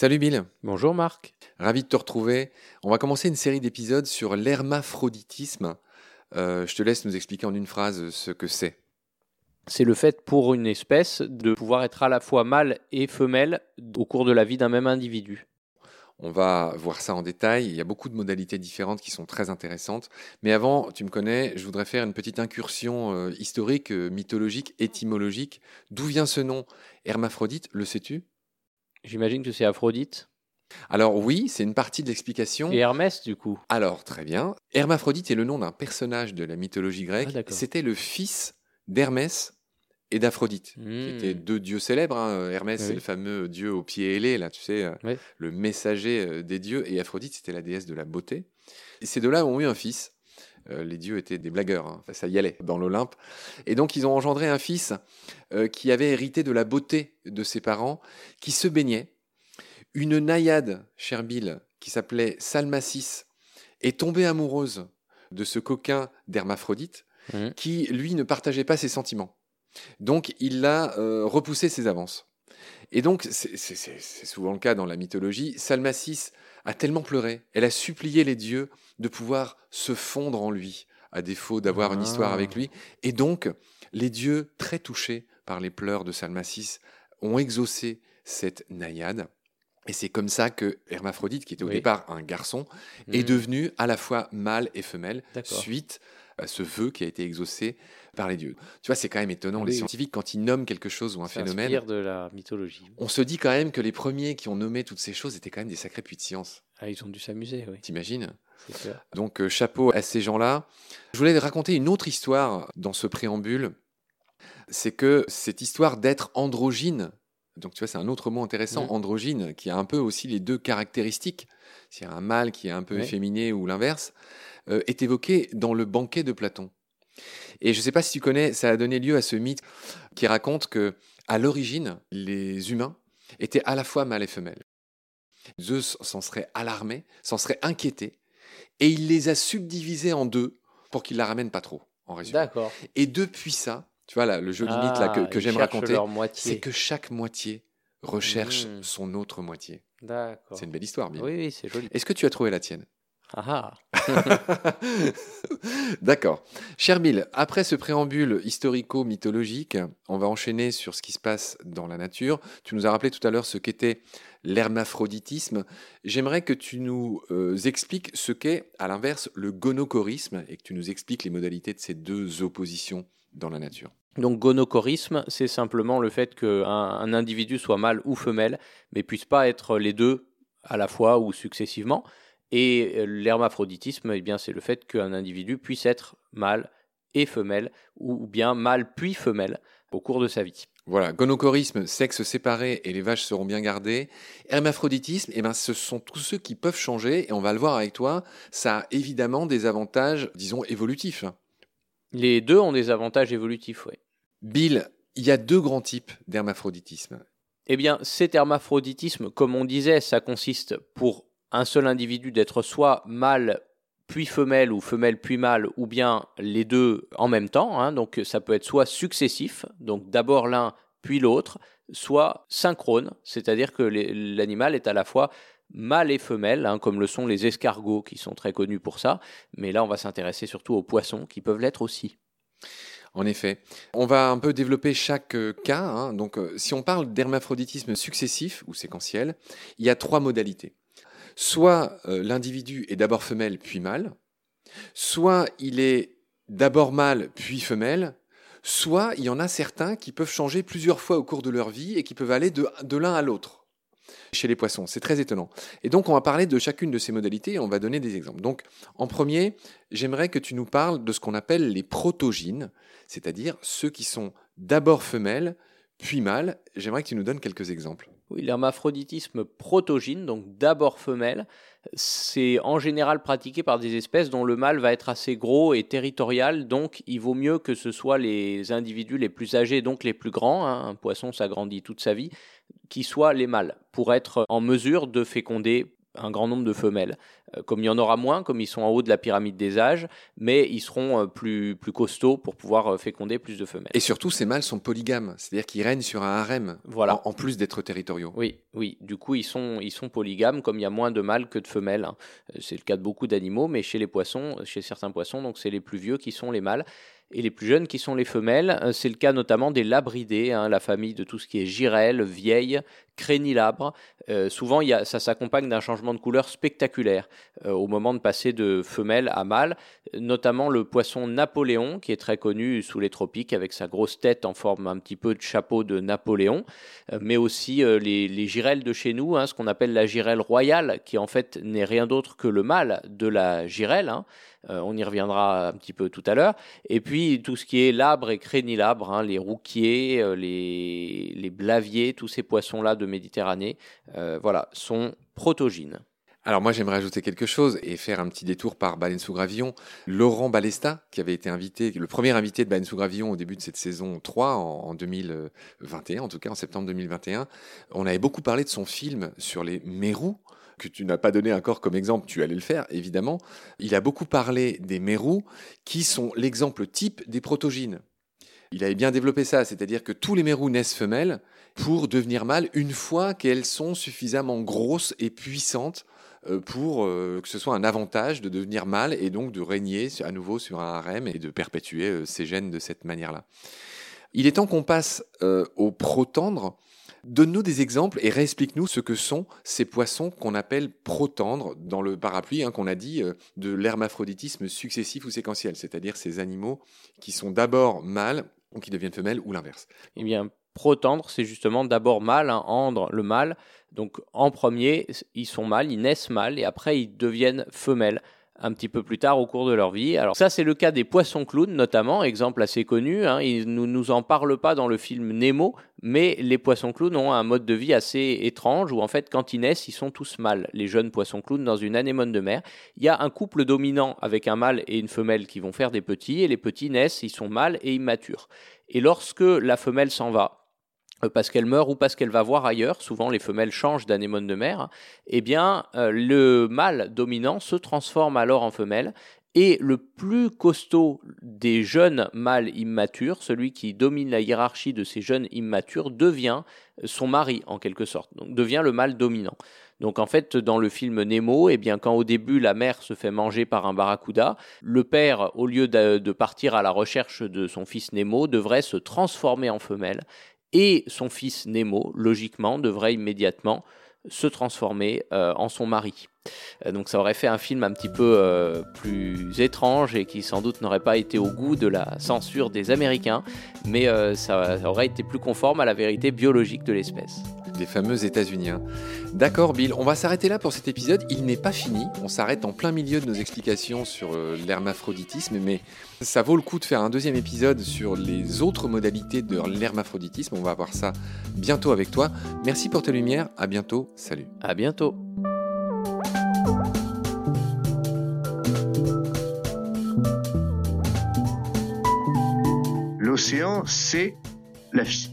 Salut Bill. Bonjour Marc. Ravi de te retrouver. On va commencer une série d'épisodes sur l'hermaphroditisme. Euh, je te laisse nous expliquer en une phrase ce que c'est. C'est le fait pour une espèce de pouvoir être à la fois mâle et femelle au cours de la vie d'un même individu. On va voir ça en détail. Il y a beaucoup de modalités différentes qui sont très intéressantes. Mais avant, tu me connais, je voudrais faire une petite incursion euh, historique, euh, mythologique, étymologique. D'où vient ce nom? Hermaphrodite, le sais-tu? J'imagine que c'est Aphrodite. Alors oui, c'est une partie de l'explication. Et Hermès, du coup. Alors, très bien. Hermaphrodite est le nom d'un personnage de la mythologie grecque. Ah, C'était le fils d'Hermès et d'Aphrodite, qui Hmm. étaient deux dieux célèbres. hein. Hermès, Oui. c'est le fameux dieu aux pieds ailés, là, tu sais, euh, Oui. le messager euh, des dieux. Et Aphrodite, c'était la déesse de la beauté. Et ces deux-là ont eu un fils. Euh, les dieux étaient des blagueurs, hein. Enfin, ça y allait dans l'Olympe. Et donc, ils ont engendré un fils euh, qui avait hérité de la beauté de ses parents, qui se baignait. Une naïade, cher Bill, qui s'appelait Salmacis, est tombée amoureuse de ce coquin d'Hermaphrodite, Mhm. qui, lui, ne partageait pas ses sentiments. Donc, il l'a euh, repoussé ses avances. Et donc, c'est souvent le cas dans la mythologie, Salmacis a tellement pleuré, elle a supplié les dieux de pouvoir se fondre en lui, à défaut d'avoir une histoire Ah. avec lui. Et donc, les dieux, très touchés par les pleurs de Salmacis, ont exaucé cette naïade. Et c'est comme ça que Hermaphrodite, qui était au Oui. départ un garçon, est Hmm. devenu à la fois mâle et femelle, suite à ce vœu qui a été exaucé par les dieux. Tu vois, c'est quand même étonnant. Les scientifiques, quand ils nomment quelque chose ou un Ça phénomène, de la mythologie. on se dit quand même que les premiers qui ont nommé toutes ces choses étaient quand même des sacrés puits de science. Ah, ils ont dû s'amuser, oui. T'imagines? Donc, euh, chapeau à ces gens-là. Je voulais raconter une autre histoire dans ce préambule. C'est que cette histoire d'être androgyne, donc tu vois, c'est un autre mot intéressant, Mhm. androgyne, qui a un peu aussi les deux caractéristiques, c'est un mâle qui est un peu Oui. efféminé ou l'inverse, euh, est évoqué dans le banquet de Platon. Et je ne sais pas si tu connais, ça a donné lieu à ce mythe qui raconte que, à l'origine, les humains étaient à la fois mâles et femelles. Zeus s'en serait alarmé, s'en serait inquiété, et il les a subdivisés en deux pour qu'ils la ramènent pas trop, en résumé. D'accord. Et depuis ça, tu vois, là, le joli mythe là, que, Ah, que ils j'aime raconter, c'est que chaque moitié recherche Mmh. son autre moitié. D'accord. C'est une belle histoire, bien. Oui, oui, c'est joli. Est-ce que tu as trouvé la tienne? Ah, ah. D'accord. Cher Bill, après ce préambule historico-mythologique, on va enchaîner sur ce qui se passe dans la nature. Tu nous as rappelé tout à l'heure ce qu'était l'hermaphroditisme. J'aimerais que tu nous euh, expliques ce qu'est, à l'inverse, le gonochorisme et que tu nous expliques les modalités de ces deux oppositions dans la nature. Donc gonochorisme, c'est simplement le fait qu'un un individu soit mâle ou femelle, mais puisse pas être les deux à la fois ou successivement. Et euh, l'hermaphroditisme, eh bien, c'est le fait qu'un individu puisse être mâle et femelle, ou ou bien mâle puis femelle au cours de sa vie. Voilà, gonochorisme, sexe séparé et les vaches seront bien gardées. Hermaphroditisme, eh ben, ce sont tous ceux qui peuvent changer et on va le voir avec toi. Ça a évidemment des avantages, disons, évolutifs. Les deux ont des avantages évolutifs, oui. Bill, il y a deux grands types d'hermaphroditisme. Eh bien, cet hermaphroditisme, comme on disait, ça consiste pour un seul individu d'être soit mâle puis femelle ou femelle puis mâle, ou bien les deux en même temps. hein. donc ça peut être soit successif, donc d'abord l'un puis l'autre, soit synchrone, c'est-à-dire que l'animal est à la fois mâle et femelle, hein, comme le sont les escargots qui sont très connus pour ça. Mais là, on va s'intéresser surtout aux poissons qui peuvent l'être aussi. En effet, on va un peu développer chaque euh, cas. hein. Donc, euh, si on parle d'hermaphroditisme successif ou séquentiel, il y a trois modalités. Soit euh, l'individu est d'abord femelle puis mâle, soit il est d'abord mâle puis femelle, soit il y en a certains qui peuvent changer plusieurs fois au cours de leur vie et qui peuvent aller de, l'un à l'autre chez les poissons. C'est très étonnant. Et donc, on va parler de chacune de ces modalités et on va donner des exemples. Donc, en premier, j'aimerais que tu nous parles de ce qu'on appelle les protogynes, c'est-à-dire ceux qui sont d'abord femelles, puis mâles. J'aimerais que tu nous donnes quelques exemples. Oui, l'hermaphroditisme protogyne, donc d'abord femelle, c'est en général pratiqué par des espèces dont le mâle va être assez gros et territorial, donc il vaut mieux que ce soit les individus les plus âgés, donc les plus grands, hein, un poisson s'agrandit toute sa vie, qui soient les mâles, pour être en mesure de féconder un grand nombre de femelles. Euh, comme il y en aura moins, comme ils sont en haut de la pyramide des âges, mais ils seront euh, plus, plus costauds pour pouvoir euh, féconder plus de femelles. Et surtout, ces mâles sont polygames, c'est-à-dire qu'ils règnent sur un harem, voilà. en, plus d'être territoriaux. Oui, oui. Du coup, ils sont, ils sont polygames, comme il y a moins de mâles que de femelles. Hein. C'est le cas de beaucoup d'animaux, mais chez les poissons, chez certains poissons, donc c'est les plus vieux qui sont les mâles et les plus jeunes qui sont les femelles. C'est le cas notamment des labridés, hein, la famille de tout ce qui est girelle, vieille, crénilabre. Euh, souvent, ça s'accompagne d'un changement de couleur spectaculaire euh, au moment de passer de femelle à mâle, notamment le poisson Napoléon, qui est très connu sous les tropiques avec sa grosse tête en forme un petit peu de chapeau de Napoléon, euh, mais aussi euh, les, les, girelles de chez nous, hein, ce qu'on appelle la girelle royale, qui en fait n'est rien d'autre que le mâle de la girelle. Hein. Euh, on y reviendra un petit peu tout à l'heure. Et puis tout ce qui est labre et crénilabre, hein, les rouquiers, euh, les, blaviers, tous ces poissons-là de Méditerranée, euh, voilà, sont protogynes. Alors moi j'aimerais ajouter quelque chose et faire un petit détour par Baleine sous gravillon. Laurent Balesta, qui avait été invité, le premier invité de Baleine sous gravillon au début de cette saison 3 en, 2021, en tout cas en septembre 2021, on avait beaucoup parlé de son film sur les mérous que tu n'as pas donné encore comme exemple, tu allais le faire, évidemment. Il a beaucoup parlé des mérous, qui sont l'exemple type des protogynes. Il avait bien développé ça, c'est-à-dire que tous les mérous naissent femelles pour devenir mâles une fois qu'elles sont suffisamment grosses et puissantes euh, pour euh, que ce soit un avantage de devenir mâle et donc de régner à nouveau sur un harem et de perpétuer euh, ses gènes de cette manière-là. Il est temps qu'on passe au protendre. Donne-nous des exemples et réexplique-nous ce que sont ces poissons qu'on appelle protandres dans le parapluie hein, qu'on a dit de l'hermaphroditisme successif ou séquentiel, c'est-à-dire ces animaux qui sont d'abord mâles ou qui deviennent femelles ou l'inverse. Eh bien, protendre, c'est justement d'abord mâle, hein, endre, le mâle. Donc en premier, ils sont mâles, ils naissent mâles et après ils deviennent femelles un petit peu plus tard au cours de leur vie. Alors ça, c'est le cas des poissons clowns notamment, exemple assez connu. Hein. Ils ne nous en parlent pas dans le film Nemo, mais les poissons clowns ont un mode de vie assez étrange où en fait, quand ils naissent, ils sont tous mâles. Les jeunes poissons clowns dans une anémone de mer, il y a un couple dominant avec un mâle et une femelle qui vont faire des petits, et les petits naissent, ils sont mâles et immatures. Et lorsque la femelle s'en va, parce qu'elle meurt ou parce qu'elle va voir ailleurs, souvent les femelles changent d'anémone de mer, eh bien euh, le mâle dominant se transforme alors en femelle et le plus costaud des jeunes mâles immatures, celui qui domine la hiérarchie de ces jeunes immatures, devient son mari en quelque sorte, donc devient le mâle dominant. Donc en fait, dans le film Nemo, eh bien quand au début la mère se fait manger par un barracuda, le père, au lieu de partir à la recherche de son fils Nemo, devrait se transformer en femelle et son fils Nemo, logiquement, devrait immédiatement se transformer euh, en son mari. Euh, donc ça aurait fait un film un petit peu euh, plus étrange et qui sans doute n'aurait pas été au goût de la censure des Américains, mais ça aurait été plus conforme à la vérité biologique de l'espèce des fameux États-Unis. Hein. D'accord, Bill, on va s'arrêter là pour cet épisode. Il n'est pas fini. On s'arrête en plein milieu de nos explications sur euh, l'hermaphroditisme, mais ça vaut le coup de faire un deuxième épisode sur les autres modalités de l'hermaphroditisme. On va voir ça bientôt avec toi. Merci pour tes lumières. À bientôt. Salut. À bientôt. L'océan, c'est la vie.